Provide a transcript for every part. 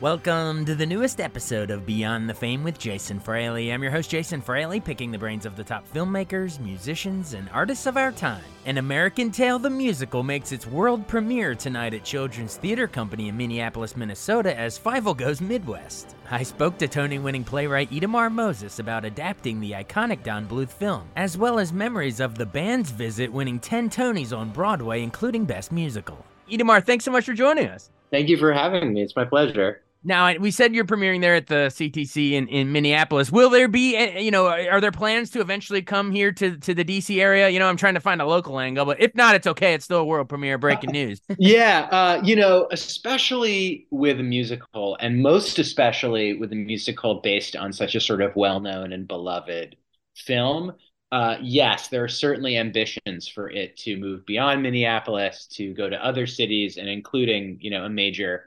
Welcome to the newest episode of Beyond the Fame with Jason Fraley. I'm your host, Jason Fraley, picking the brains of the top filmmakers, musicians, and artists of our time. An American Tail the Musical makes its world premiere tonight at Children's Theater Company in Minneapolis, Minnesota as Fievel goes Midwest. I spoke to Tony winning playwright Itamar Moses about adapting the iconic Don Bluth film, as well as memories of the band's visit winning 10 Tonys on Broadway, including Best Musical. Itamar, thanks so much for joining us. Thank you for having me. It's my pleasure. Now, we said you're premiering there at the CTC in, in Minneapolis. Will there be, eh, you know, are there plans to eventually come here to, to the DC area? You know, I'm trying to find a local angle, but if not, it's okay. It's still a world premiere. Breaking news. yeah, uh, you know, especially with a musical, and most especially with a musical based on such a sort of well-known and beloved film. Uh, yes, there are certainly ambitions for it to move beyond Minneapolis to go to other cities, and including, you know, a major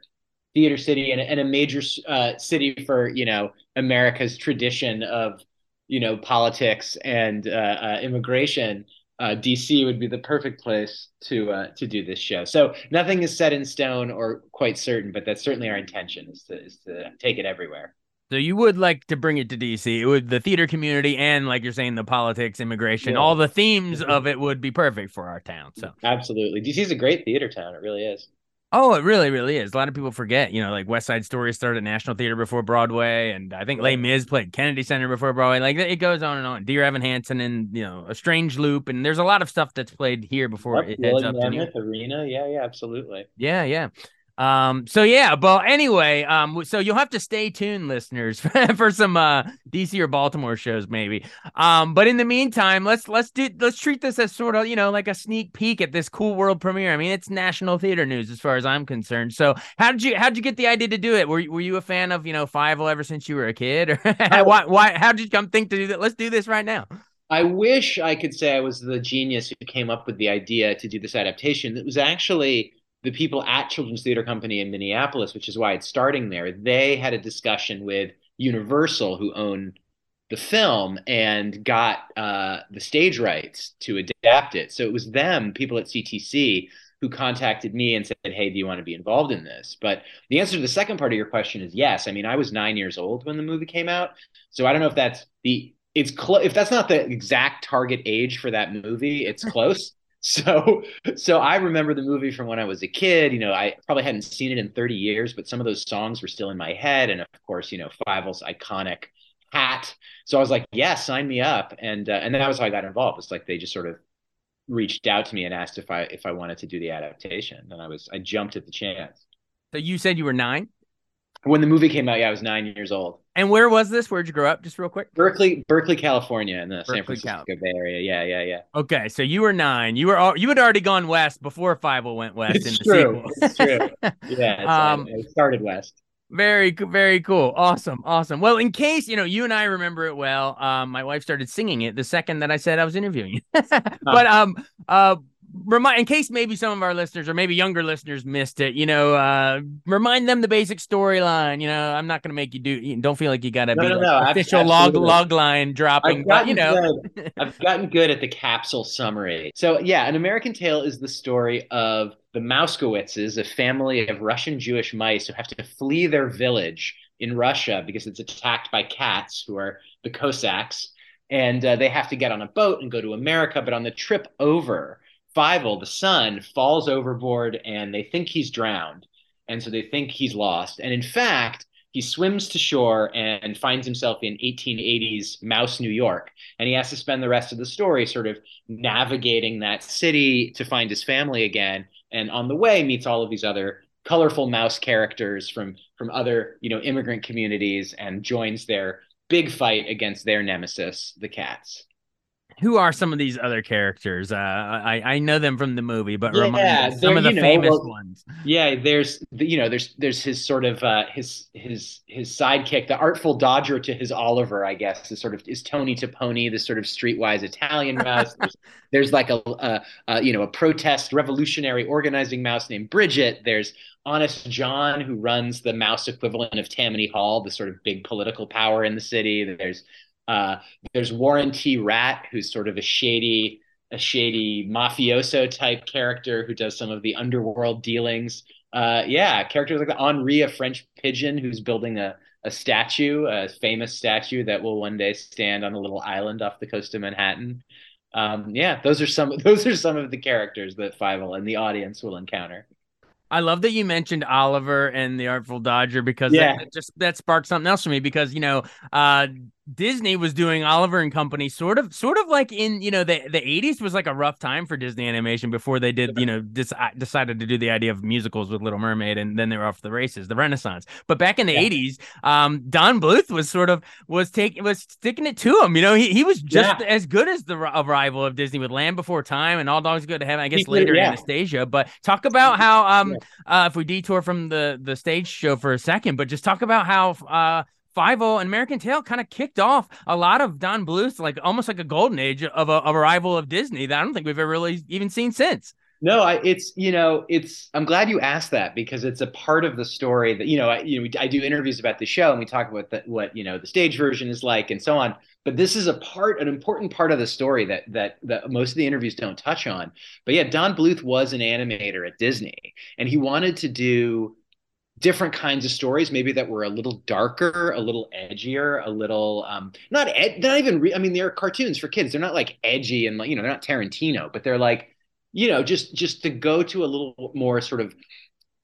theater city and, and a major uh, city for you know America's tradition of you know politics and uh, uh, immigration. Uh, DC would be the perfect place to uh, to do this show. So nothing is set in stone or quite certain, but that's certainly our intention is to is to take it everywhere. So you would like to bring it to DC. It would the theater community and like you're saying the politics, immigration, yeah. all the themes of it would be perfect for our town. So absolutely, DC is a great theater town. It really is. Oh, it really, really is. A lot of people forget, you know, like West Side Story started at National Theater before Broadway, and I think Les Mis played Kennedy Center before Broadway. Like it goes on and on. Dear Evan Hansen and you know, A Strange Loop, and there's a lot of stuff that's played here before yep, it heads up to Arena. Yeah, yeah, absolutely. Yeah, yeah. Um, so yeah, but anyway, um, so you'll have to stay tuned, listeners, for some uh DC or Baltimore shows, maybe. Um, but in the meantime, let's let's do let's treat this as sort of you know like a sneak peek at this cool world premiere. I mean, it's national theater news as far as I'm concerned. So how did you how did you get the idea to do it? Were were you a fan of you know Fievel ever since you were a kid, or why why how did you come think to do that? Let's do this right now. I wish I could say I was the genius who came up with the idea to do this adaptation. It was actually the people at Children's Theater Company in Minneapolis, which is why it's starting there, they had a discussion with Universal, who own the film, and got uh, the stage rights to adapt it. So it was them, people at CTC, who contacted me and said, "Hey, do you want to be involved in this?" But the answer to the second part of your question is yes. I mean, I was nine years old when the movie came out, so I don't know if that's the it's close. If that's not the exact target age for that movie, it's close. So, so I remember the movie from when I was a kid. You know, I probably hadn't seen it in 30 years, but some of those songs were still in my head. And of course, you know, Fievel's iconic hat. So I was like, yeah, sign me up. And uh, and that was how I got involved. It's like they just sort of reached out to me and asked if I if I wanted to do the adaptation, and I was I jumped at the chance. So you said you were nine when the movie came out. Yeah, I was nine years old. And where was this? Where'd you grow up? Just real quick. Berkeley, Berkeley, California, in the Berkeley, San Francisco Cal- Bay Area. Yeah, yeah, yeah. Okay, so you were nine. You were all, you had already gone west before Fievel went west. It's in true. The it's true. Yeah, um, I, I started west. Very, very cool. Awesome, awesome. Well, in case you know, you and I remember it well. Um, my wife started singing it the second that I said I was interviewing you. but um, uh, remind in case maybe some of our listeners or maybe younger listeners missed it you know uh remind them the basic storyline you know i'm not going to make you do don't feel like you got to no, be no, like no, official log log line dropping but you know. i've gotten good at the capsule summary. So yeah an american tail is the story of the mousekewitzes a family of russian jewish mice who have to flee their village in russia because it's attacked by cats who are the cossacks. And uh, they have to get on a boat and go to america but on the trip over Fievel, the son, falls overboard and they think he's drowned. And so they think he's lost. And in fact, he swims to shore and finds himself in 1880s Mouse, New York. And he has to spend the rest of the story sort of navigating that city to find his family again. And on the way, meets all of these other colorful mouse characters from from other you know immigrant communities and joins their big fight against their nemesis, the cats who are some of these other characters? Uh, I I know them from the movie, but yeah, remind some of the know, famous well, ones. Yeah, there's you know there's there's his sort of uh, his his his sidekick, the artful dodger to his Oliver, I guess, is sort of is Tony Toponi, this sort of streetwise Italian mouse. there's, there's, like a, a, a you know a protest revolutionary organizing mouse named Bridget. There's Honest John, who runs the mouse equivalent of Tammany Hall, the sort of big political power in the city. There's uh, there's Warren T. Rat, who's sort of a shady, a shady mafioso type character who does some of the underworld dealings. Uh, yeah, characters like the Henri, a French pigeon who's building a a statue, a famous statue that will one day stand on a little island off the coast of Manhattan. Um, yeah, those are some those are some of the characters that Fievel and the audience will encounter. I love that you mentioned Oliver and the Artful Dodger because yeah. that, that just that sparked something else for me because you know uh, Disney was doing Oliver and Company sort of sort of like in you know the the 80s was like a rough time for Disney animation before they did you know dis- decided to do the idea of musicals with Little Mermaid and then they were off the races the Renaissance but back in the yeah. 80s um, Don Bluth was sort of was taking was sticking it to him you know he, he was just yeah. as good as the arrival of Disney with Land Before Time and All Dogs Go to Heaven I guess he later yeah. Anastasia but talk about how um uh, if we detour from the the stage show for a second but just talk about how uh Fievel oh, and American Tail kind of kicked off a lot of Don Bluth's like almost like a golden age of a, of a rival of Disney that I don't think we've ever really even seen since. No, I, it's you know it's I'm glad you asked that because it's a part of the story that you know I, you know I do interviews about the show and we talk about the, what you know the stage version is like and so on. But this is a part, an important part of the story that that that most of the interviews don't touch on. But yeah, Don Bluth was an animator at Disney, and he wanted to do different kinds of stories, maybe that were a little darker, a little edgier, a little um, not ed- not even. Re- I mean, they're cartoons for kids. They're not like edgy and like you know they're not Tarantino, but they're like you know just just to go to a little more sort of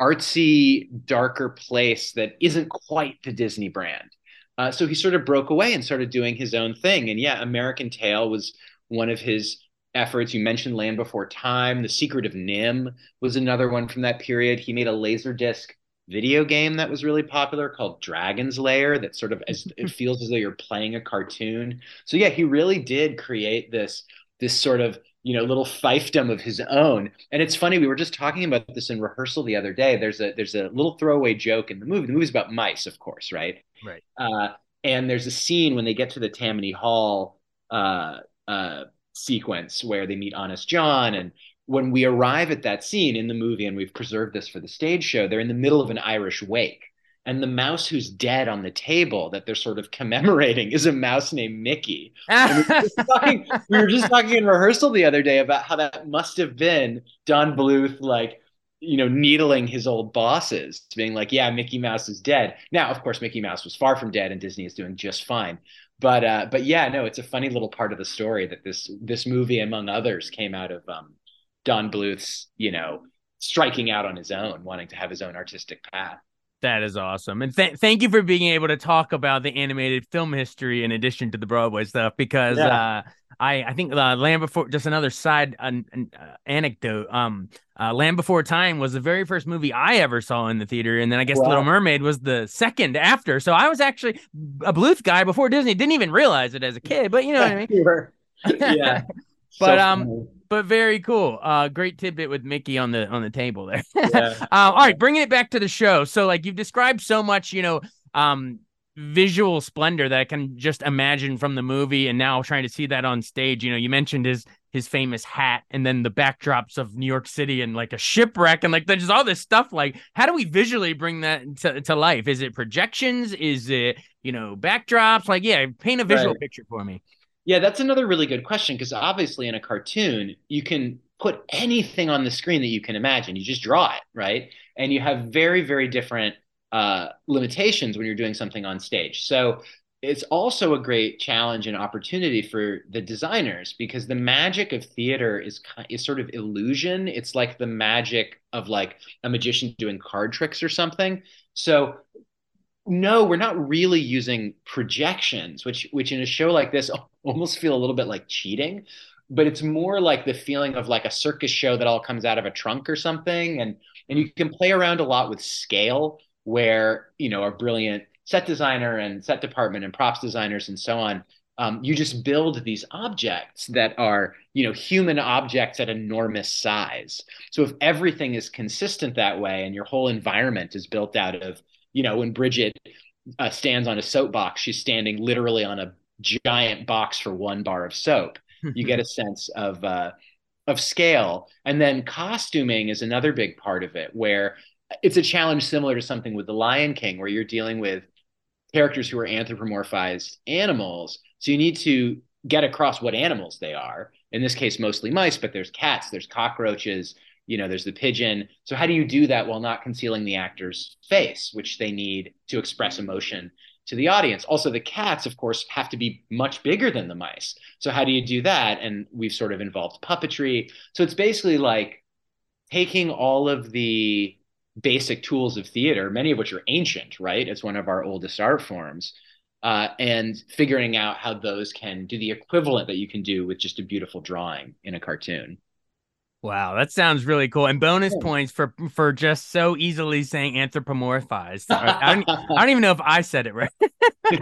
artsy, darker place that isn't quite the Disney brand. Uh, so he sort of broke away and started doing his own thing. And yeah, American Tail was one of his efforts. You mentioned Land Before Time. The Secret of NIMH was another one from that period. He made a laser disc video game that was really popular called Dragon's Lair that sort of as it feels as though you're playing a cartoon. So yeah, he really did create this this sort of you know little fiefdom of his own. And it's funny we were just talking about this in rehearsal the other day. There's a there's a little throwaway joke in the movie. The movie's about mice of course right? Right. Uh, and there's a scene when they get to the tammany hall uh, uh, sequence where they meet honest john and when we arrive at that scene in the movie, and we've preserved this for the stage show, they're in the middle of an Irish wake. And the mouse who's dead on the table that they're sort of commemorating is a mouse named Mickey. we, were talking, we were just talking in rehearsal the other day about how that must have been Don Bluth, like, you know, needling his old bosses, being like, yeah, Mickey Mouse is dead. Now, of course, Mickey Mouse was far from dead and Disney is doing just fine. But uh, but yeah, no, it's a funny little part of the story that this this movie, among others, came out of um, Don Bluth's, you know, striking out on his own, wanting to have his own artistic path. That is awesome. And th- thank you for being able to talk about the animated film history in addition to the Broadway stuff because yeah. uh, I, I think uh, Land Before, just another side uh, anecdote. Um, uh, Land Before Time was the very first movie I ever saw in the theater. And then I guess wow. Little Mermaid was the second after. So I was actually a Bluth guy before Disney. Didn't even realize it as a kid, but you know what I mean? yeah. but, so um, but very cool. Uh, great tidbit with Mickey on the on the table there. Yeah. uh, all right, bringing it back to the show. So, like you've described so much, you know, um, visual splendor that I can just imagine from the movie, and now trying to see that on stage. You know, you mentioned his his famous hat, and then the backdrops of New York City and like a shipwreck, and like there's just all this stuff. Like, how do we visually bring that to, to life? Is it projections? Is it you know backdrops? Like, yeah, paint a visual right. picture for me. Yeah, that's another really good question because obviously in a cartoon, you can put anything on the screen that you can imagine. You just draw it, right? And you have very, very different uh, limitations when you're doing something on stage. So it's also a great challenge and opportunity for the designers because the magic of theater is is sort of illusion. It's like the magic of like a magician doing card tricks or something. So no, we're not really using projections, which which in a show like this almost feel a little bit like cheating. But it's more like the feeling of like a circus show that all comes out of a trunk or something, and and you can play around a lot with scale, where you know a brilliant set designer and set department and props designers and so on um, you just build these objects that are you know human objects at enormous size so if everything is consistent that way and your whole environment is built out of you know when bridget uh, stands on a soapbox she's standing literally on a giant box for one bar of soap you get a sense of uh, of scale and then costuming is another big part of it where it's a challenge similar to something with the lion king where you're dealing with characters who are anthropomorphized animals so you need to get across what animals they are. In this case, mostly mice, but there's cats, there's cockroaches, you know, there's the pigeon. So how do you do that while not concealing the actor's face, which they need to express emotion to the audience? Also, the cats, of course, have to be much bigger than the mice. So how do you do that? And we've sort of involved puppetry. So it's basically like taking all of the basic tools of theater, many of which are ancient, right? It's one of our oldest art forms uh, and figuring out how those can do the equivalent that you can do with just a beautiful drawing in a cartoon. Wow, that sounds really cool. And bonus yeah. points for for just so easily saying anthropomorphized. I don't, I don't even know if I said it right.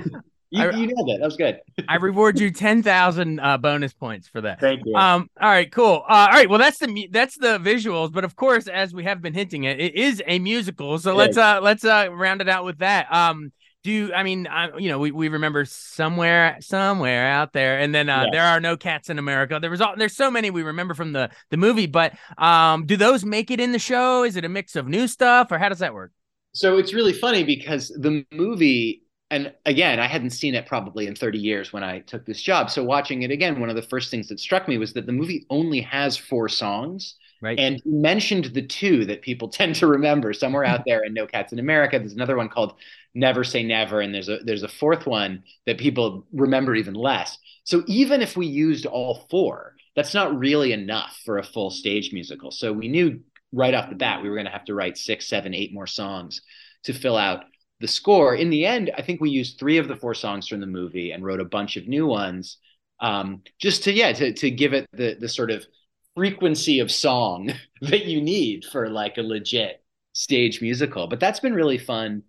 You, I, you nailed it. That was good. I reward you ten thousand uh, bonus points for that. Thank you. Um. All right. Cool. Uh, all right. Well, that's the that's the visuals, but of course, as we have been hinting at, it is a musical. So let's uh let's uh round it out with that. Um do I mean I, you know we, we remember somewhere somewhere out there and then uh, yes. there are no cats in America. There was all there's so many we remember from the the movie but um do those make it in the show? Is it a mix of new stuff or how does that work? So it's really funny because the movie and again I hadn't seen it probably in 30 years when I took this job. So watching it again one of the first things that struck me was that the movie only has four songs Right. And you mentioned the two that people tend to remember somewhere out there in No Cats in America. There's another one called Never Say Never, and there's a there's a fourth one that people remember even less. So even if we used all four, that's not really enough for a full stage musical. So we knew right off the bat we were going to have to write six, seven, eight more songs to fill out the score. In the end, I think we used three of the four songs from the movie and wrote a bunch of new ones, um, just to yeah to to give it the the sort of frequency of song that you need for like a legit stage musical. But that's been really fun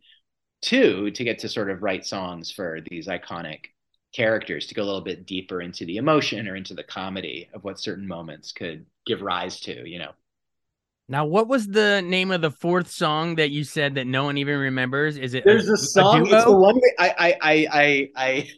too to get to sort of write songs for these iconic characters to go a little bit deeper into the emotion or into the comedy of what certain moments could give rise to, you know. Now, what was the name of the fourth song that you said that no one even remembers? Is it there's a, a song? A it's the one I I I I I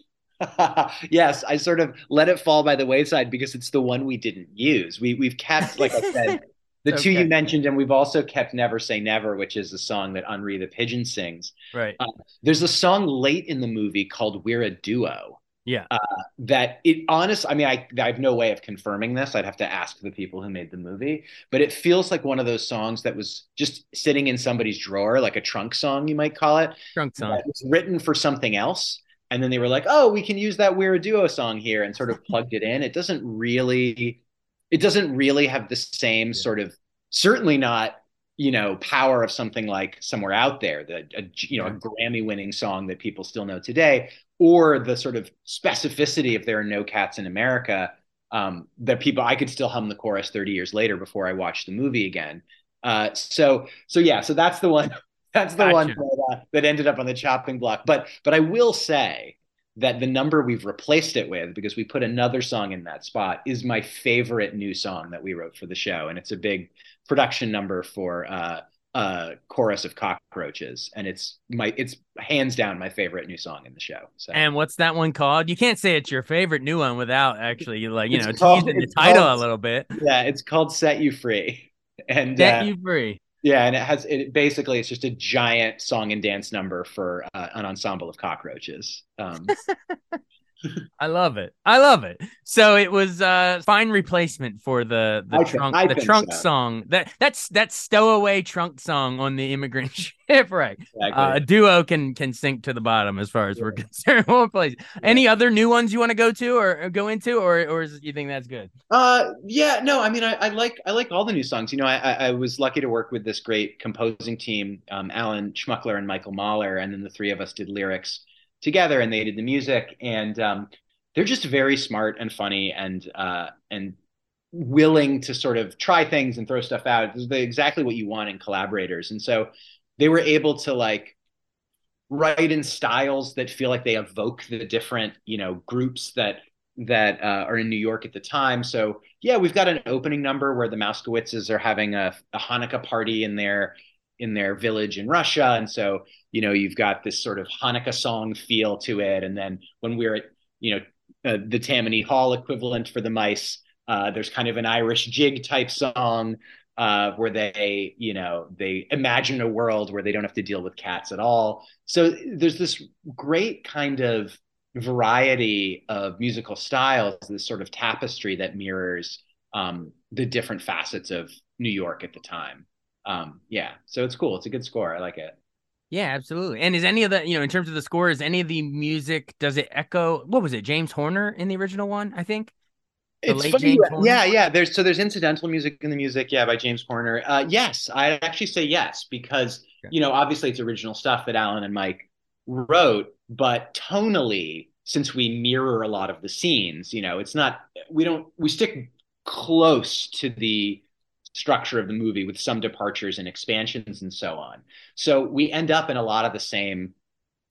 yes, I sort of let it fall by the wayside because it's the one we didn't use. We we've kept, like I said, the okay. two you mentioned, and we've also kept "Never Say Never," which is a song that Henri the pigeon sings. Right. Uh, there's a song late in the movie called "We're a Duo." Yeah. Uh, that it honest. I mean, I I have no way of confirming this. I'd have to ask the people who made the movie. But it feels like one of those songs that was just sitting in somebody's drawer, like a trunk song, you might call it. Trunk song. It was written for something else and then they were like, "Oh, we can use that We're a Duo song here," and sort of plugged it in. It doesn't really, it doesn't really have the same yeah. sort of, certainly not, you know, power of something like "Somewhere Out There," the a, you know, a Grammy-winning song that people still know today, or the sort of specificity of "There Are No Cats in America." Um, that people I could still hum the chorus 30 years later before I watched the movie again. Uh, so so yeah, so that's the one that's the gotcha. one that, uh, that ended up on the chopping block. But but I will say that the number we've replaced it with, because we put another song in that spot, is my favorite new song that we wrote for the show, and it's a big production number for uh, a chorus of cockroaches, and it's my it's hands down my favorite new song in the show. So. And what's that one called? You can't say it's your favorite new one without actually like you it's know called, teasing the title called, a little bit. Yeah, it's called "Set You Free." And set uh, you free. Yeah, and it has it basically it's just a giant song and dance number for uh, an ensemble of cockroaches. Um, I love it. I love it. So it was a uh, fine replacement for the the I trunk think- the trunk so. song. That that's that stowaway trunk song on the immigrant ship, right? Exactly. Uh, a duo can can sink to the bottom as far as we're concerned. One place. Any other new ones you want to go to or, or go into, or or is, you think that's good? Uh, yeah, no, I mean, I, I like I like all the new songs. You know, I, I I was lucky to work with this great composing team, um, Alan Schmuckler and Michael Mahler, and then the three of us did lyrics together, and they did the music, and um, they're just very smart and funny, and uh, and willing to sort of try things and throw stuff out. This is the, exactly what you want in collaborators, and so they were able to like write in styles that feel like they evoke the different you know groups that that uh, are in New York at the time. So yeah, we've got an opening number where the Mousekewitzes are having a, a Hanukkah party in their in their village in Russia, and so you know you've got this sort of Hanukkah song feel to it. And then when we're at you know uh, the Tammany Hall equivalent for the mice, uh, there's kind of an Irish jig type song uh, where they you know they imagine a world where they don't have to deal with cats at all. So there's this great kind of variety of musical styles, this sort of tapestry that mirrors um, the different facets of New York at the time. Um, yeah, so it's cool. It's a good score. I like it. Yeah, absolutely. And is any of the you know in terms of the score, is any of the music does it echo? What was it? James Horner in the original one, I think. The It's funny, James yeah, Horner? yeah, yeah. There's so there's incidental music in the music, yeah, by James Horner. Uh, yes, I actually say yes because Okay. you know obviously it's original stuff that Alan and Mike wrote, but tonally, since we mirror a lot of the scenes, you know, it's not we don't we stick close to the structure of the movie with some departures and expansions and so on. So we end up in a lot of the same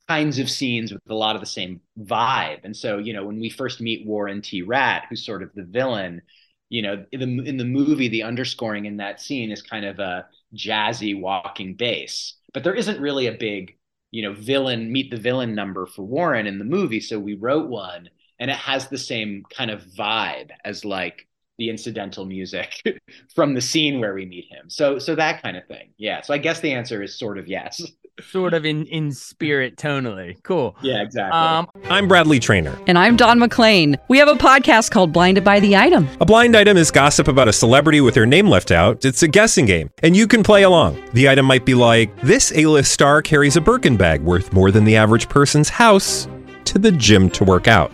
kinds of scenes with a lot of the same vibe. And so, you know, when we first meet Warren T. Rat, who's sort of the villain, you know, in the in the movie, the underscoring in that scene is kind of a jazzy walking bass, but there isn't really a big, you know, villain meet the villain number for Warren in the movie. So we wrote one, and it has the same kind of vibe as like the incidental music from the scene where we meet him. So so that kind of thing. Yeah. So I guess the answer is sort of yes. Sort of in in spirit tonally. Cool. Yeah, exactly. Um, I'm Bradley Trainer. And I'm Don McClain. We have a podcast called Blinded by the Item. A blind item is gossip about a celebrity with their name left out. It's a guessing game, and you can play along. The item might be like this: A-list star carries a Birkin bag worth more than the average person's house to the gym to work out.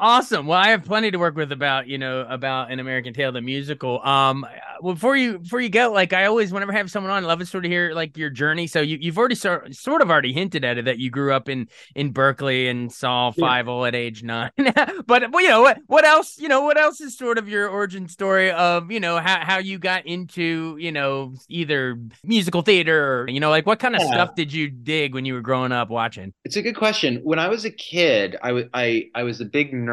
Awesome. Well, I have plenty to work with about you know about an American Tail the musical. Um, well, before you before you go, like I always, whenever I have someone on, I love to sort of hear like your journey. So you you've already sort sort of already hinted at it that you grew up in in Berkeley and saw Yeah. Five at age nine. but well, you know what what else you know what else is sort of your origin story of you know how how you got into you know either musical theater or you know like what kind of Yeah. stuff did you dig when you were growing up watching? It's a good question. When I was a kid, I was I I was a big nerd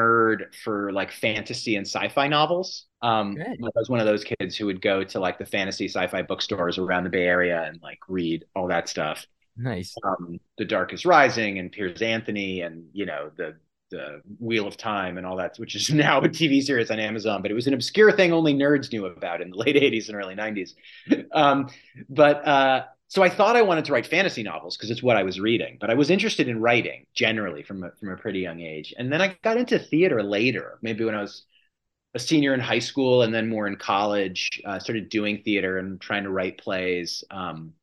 for like fantasy and sci-fi novels. Um, Good. I was one of those kids who would go to like the fantasy sci-fi bookstores around the Bay Area and like read all that stuff. Nice. Um, The Dark is Rising and Piers Anthony and you know the the Wheel of Time and all that, which is now a TV series on Amazon, but it was an obscure thing only nerds knew about in the late 80s and early 90s. Um, but uh, so I thought I wanted to write fantasy novels because it's what I was reading, but I was interested in writing generally from a, from a pretty young age. And then I got into theater later, maybe when I was a senior in high school and then more in college, uh, started doing theater and trying to write plays. Um,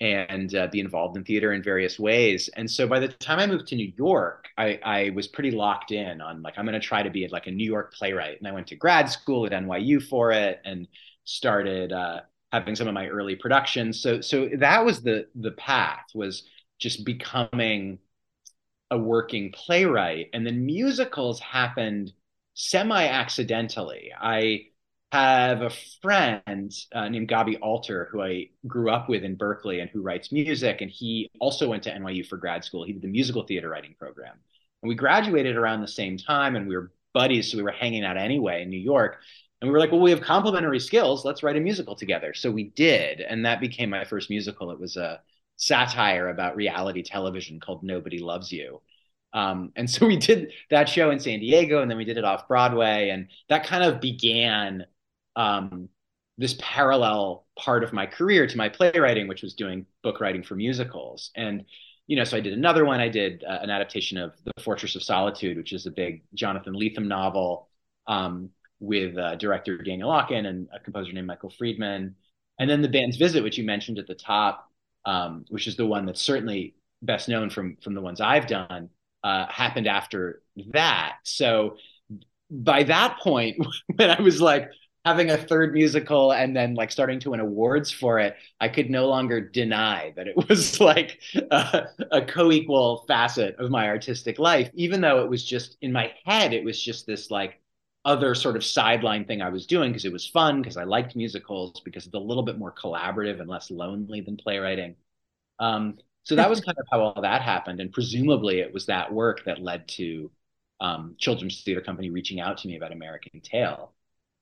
and uh, be involved in theater in various ways. And so by the time I moved to New York, I, I was pretty locked in on like I'm going to try to be like a New York playwright. And I went to grad school at NYU for it and started uh, having some of my early productions. So so that was the the path was just becoming a working playwright. And then musicals happened semi accidentally. I have a friend uh, named Gaby Alter who I grew up with in Berkeley and who writes music. And he also went to NYU for grad school. He did the musical theater writing program. And we graduated around the same time and we were buddies. So we were hanging out anyway in New York. And we were like, well, we have complementary skills. Let's write a musical together. So we did. And that became my first musical. It was a satire about reality television called Nobody Loves You. Um, and so we did that show in San Diego, and then we did it off Broadway, and that kind of began um, this parallel part of my career to my playwriting, which was doing book writing for musicals. And you know, so I did another one. I did uh, an adaptation of The Fortress of Solitude, which is a big Jonathan Lethem novel um, with uh, director Daniel Aukin and a composer named Michael Friedman. And then The Band's Visit, which you mentioned at the top, um, which is the one that's certainly best known from from the ones I've done, uh, happened after that. So by that point, when I was like, having a third musical and then like starting to win awards for it, I could no longer deny that it was like a, a co-equal facet of my artistic life, even though it was just in my head, it was just this like other sort of sideline thing I was doing because it was fun, because I liked musicals, because it's a little bit more collaborative and less lonely than playwriting. Um, so that was kind of how all that happened. And presumably it was that work that led to um, Children's Theater Company reaching out to me about American Tail.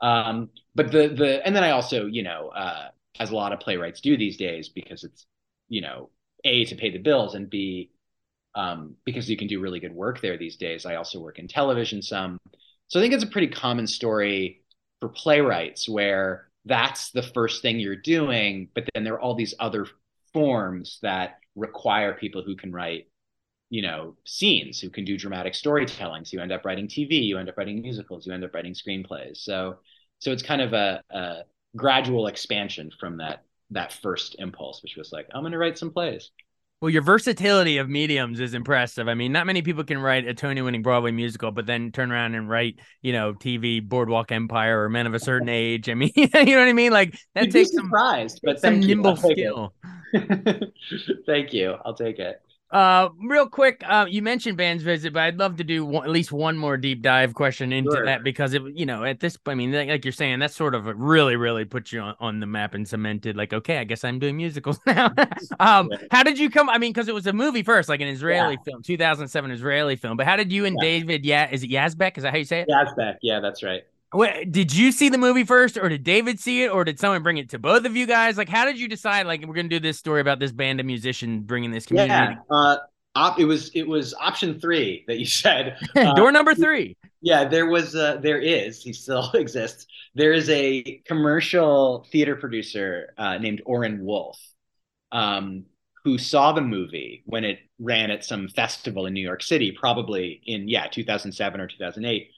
Um, but the the and then I also you know uh, as a lot of playwrights do these days because it's you know a to pay the bills and b um, because you can do really good work there these days. I also work in television some, so I think it's a pretty common story for playwrights where that's the first thing you're doing, but then there are all these other forms that require people who can write you know scenes who can do dramatic storytelling. So you end up writing tv you end up writing musicals you end up writing screenplays. So so it's kind of a, a gradual expansion from that that first impulse which was like i'm to write some plays well, your versatility of mediums is impressive. I mean, not many people can write a Tony-winning Broadway musical, but then turn around and write, you know, TV, Boardwalk Empire, or Men of a Certain Age. I mean, you know what I mean? Like that You'd takes be surprised, some, but some nimble skill. thank you. I'll take it. Uh, real quick, uh, you mentioned band's visit, but I'd love to do one, at least one more deep dive question into Sure. that because it, you know, at this, I mean, like, you're saying, that's sort of really, really put you on, on the map and cemented. Like, okay, I guess I'm doing musicals now. um, how did you come? I mean, because it was a movie first, like an Israeli film, 2007 Israeli film. But how did you and Yeah. David? Yeah, is it Yazbek? Is that how you say it? Yazbek. Yeah, that's right. Wait, did you see the movie first, or did David see it, or did someone bring it to both of you guys? Like, how did you decide? Like, we're gonna do this story about this band of musicians bringing this community. Yeah. Uh, op- it was it was option three that you said. Uh, Door number three. Yeah, there was, uh, there is, he still exists. There is a commercial theater producer uh, named Orin Wolf, um, who saw the movie when it ran at some festival in New York City, probably in yeah 2007 or 2008,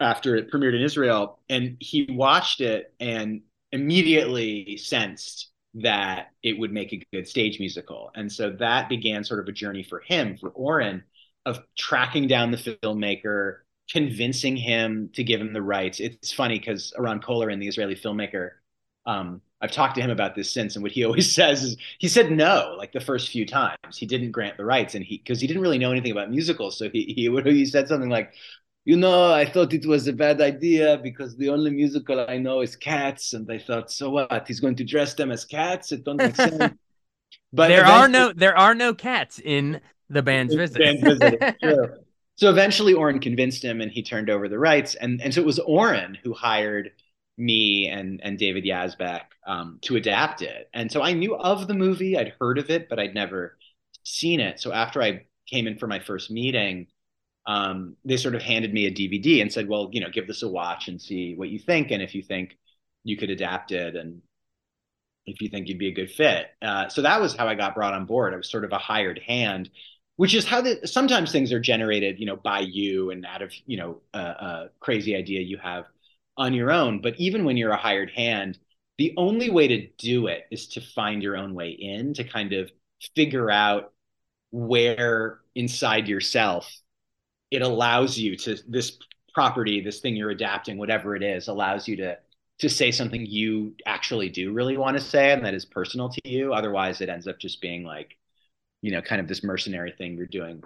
after it premiered in Israel, and he watched it and immediately sensed that it would make a good stage musical, and so that began sort of a journey for him, for Orin, of tracking down the filmmaker convincing him to give him the rights. It's funny because Eran Kolirin and the Israeli filmmaker, um, I've talked to him about this since, and what he always says is he said no like the first few times. He didn't grant the rights, and he because he didn't really know anything about musicals, so he he would he said something like. You know, I thought it was a bad idea because the only musical I know is Cats, and I thought, so what? He's going to dress them as cats? It don't make sense. But there are no there are no cats in the band's visit. Band's visit, it's. So eventually Orin convinced him and he turned over the rights. And, and so it was Orin who hired me and, and David Yazbek um, to adapt it. And so I knew of the movie, I'd heard of it, but I'd never seen it. So after I came in for my first meeting, um, they sort of handed me a DVD and said, well, you know, give this a watch and see what you think. And if you think you could adapt it and if you think you'd be a good fit. Uh, so that was how I got brought on board. I was sort of a hired hand which is how the, sometimes things are generated, you know, by you and out of, you know, a, a crazy idea you have on your own. But even when you're a hired hand, the only way to do it is to find your own way in, to kind of figure out where inside yourself it allows you to this property, this thing you're adapting, whatever it is, allows you to to say something you actually do really want to say and that is personal to you. Otherwise, it ends up just being like you know, kind of this mercenary thing you're doing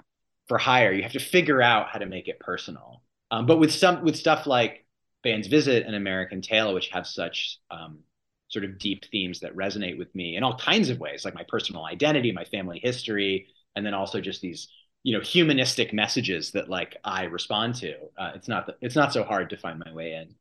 for hire. You have to figure out how to make it personal. Um, but with some with stuff like Band's Visit and American Tail, which have such um, sort of deep themes that resonate with me in all kinds of ways, like my personal identity, my family history, and then also just these you know humanistic messages that like I respond to. Uh, it's not it's not so hard to find my way in.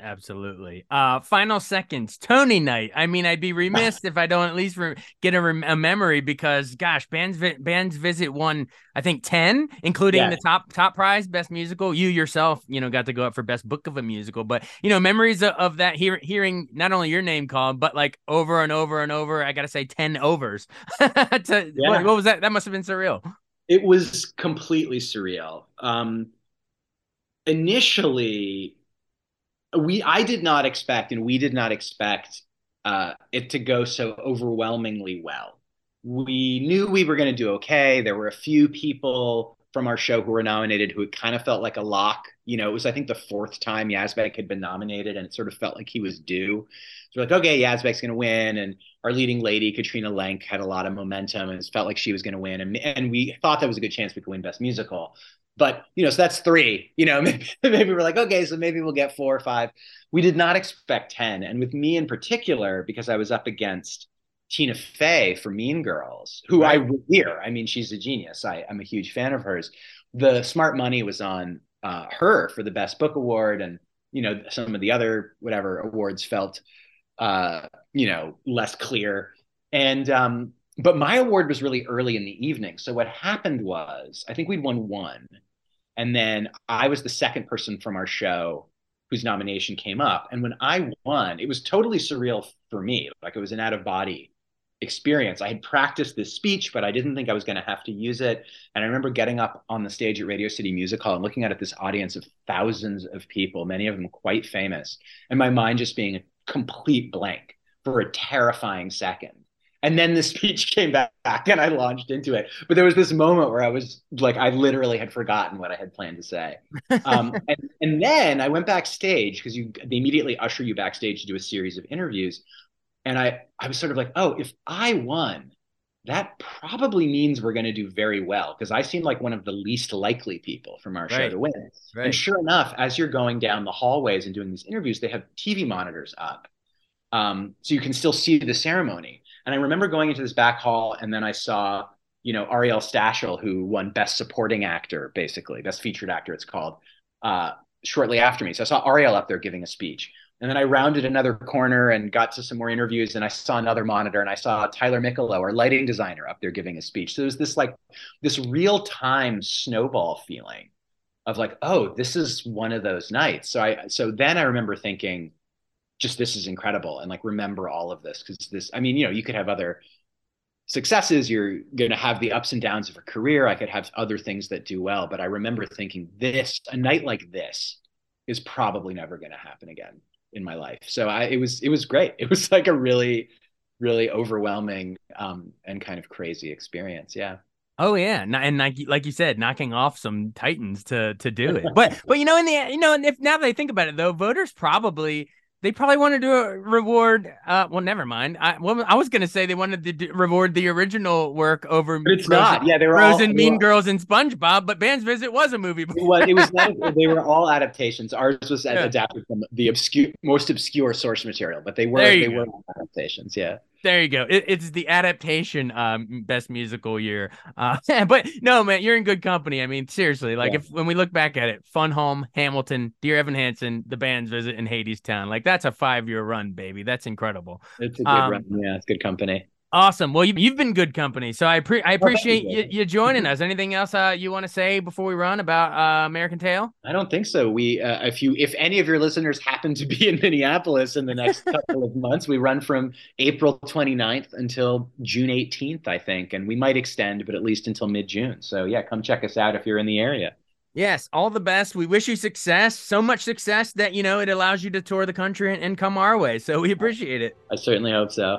Absolutely. Uh, final seconds, Tony night. I mean, I'd be remiss if I don't at least re- get a, rem- a, memory because, gosh, bands vi- bands visit won I think ten, including yeah. the top top prize, best musical. You yourself, you know, got to go up for best book of a musical. But you know, memories of, of that hear- hearing not only your name called, but like over and over and over. I gotta say, ten overs. to, yeah. what, what was that? That must have been surreal. It was completely surreal. Um, initially we I did not expect, and we did not expect uh, it to go so overwhelmingly well. We knew we were going to do okay. There were a few people from our show who were nominated who it kind of felt like a lock. You know, it was I think the fourth time Yazbek had been nominated, and it sort of felt like he was due. So we're like, okay, Yazbek's going to win, and our leading lady Katrina Lenk had a lot of momentum, and it felt like she was going to win, and and we thought that was a good chance we could win Best Musical. But you know, so that's three. You know, maybe, maybe we're like, okay, so maybe we'll get four or five. We did not expect ten, and with me in particular, because I was up against Tina Fey for Mean Girls, who right. I revere. I mean, she's a genius. I, I'm a huge fan of hers. The Smart Money was on uh, her for the Best Book Award, and you know, some of the other whatever awards felt, uh, you know, less clear. And um, but my award was really early in the evening. So what happened was, I think we'd won one, and then I was the second person from our show whose nomination came up. And when I won, it was totally surreal for me. Like it was an out of body experience. I had practiced this speech, but I didn't think I was going to have to use it. And I remember getting up on the stage at Radio City Music Hall and looking at this audience of thousands of people, many of them quite famous, and my mind just being complete blank for a terrifying second. And then the speech came back and I launched into it. But there was this moment where I was like, I literally had forgotten what I had planned to say. Um, and, and then I went backstage because you they immediately usher you backstage to do a series of interviews. And I, I was sort of like, oh, if I won, that probably means we're going to do very well because I seem like one of the least likely people from our right. show to win. Right. And sure enough, as you're going down the hallways and doing these interviews, they have TV monitors up. Um, so you can still see the ceremony. And I remember going into this back hall, and then I saw, you know, Ariel Stachel, who won Best Supporting Actor, basically Best Featured Actor, it's called, uh, shortly after me. So I saw Ariel up there giving a speech. And then I rounded another corner and got to some more interviews, and I saw another monitor, and I saw Tyler Micoleau, our lighting designer, up there giving a speech. So it was this like this real time snowball feeling of like, oh, this is one of those nights. So I so then I remember thinking, just this is incredible and like remember all of this because this i mean you know you could have other successes you're going to have the ups and downs of a career i could have other things that do well but i remember thinking this a night like this is probably never going to happen again in my life. So i it was it was great. It was like a really really overwhelming um and kind of crazy experience. Yeah. Oh yeah, and like like you said, knocking off some titans to to do it. But but you know in the you know if now that I think about it though, voters probably they probably wanted to reward. Uh, well, never mind. I well, I was gonna say they wanted to d- reward the original work over. But it's Frozen, not. Yeah, they were Frozen, all, Mean all, Girls, and SpongeBob. But Band's Visit was a movie. It was. It was. Not, they were all adaptations. Ours was yeah. adapted from the obscure, most obscure source material, but they were. They go. were adaptations. Yeah. There you go. It, it's the adaptation um, best musical year. Uh, but no, man, you're in good company. I mean, seriously, like yeah. if when we look back at it, Fun Home, Hamilton, Dear Evan Hansen, The Band's Visit, and Hadestown, like that's a five year run, baby. That's incredible. It's a good um, run. Yeah, it's good company. Awesome. Well, you've, you've been good company, so I pre- I appreciate you, you, joining us. Anything else uh, you want to say before we run about uh, American Tail? I don't think so. We, uh, if you, if any of your listeners happen to be in Minneapolis in the next couple of months, we run from April 29th until June 18th, I think, and we might extend, but at least until mid June. So yeah, come check us out if you're in the area. Yes, all the best. We wish you success, so much success that you know it allows you to tour the country and, and come our way. So we appreciate it. I certainly hope so.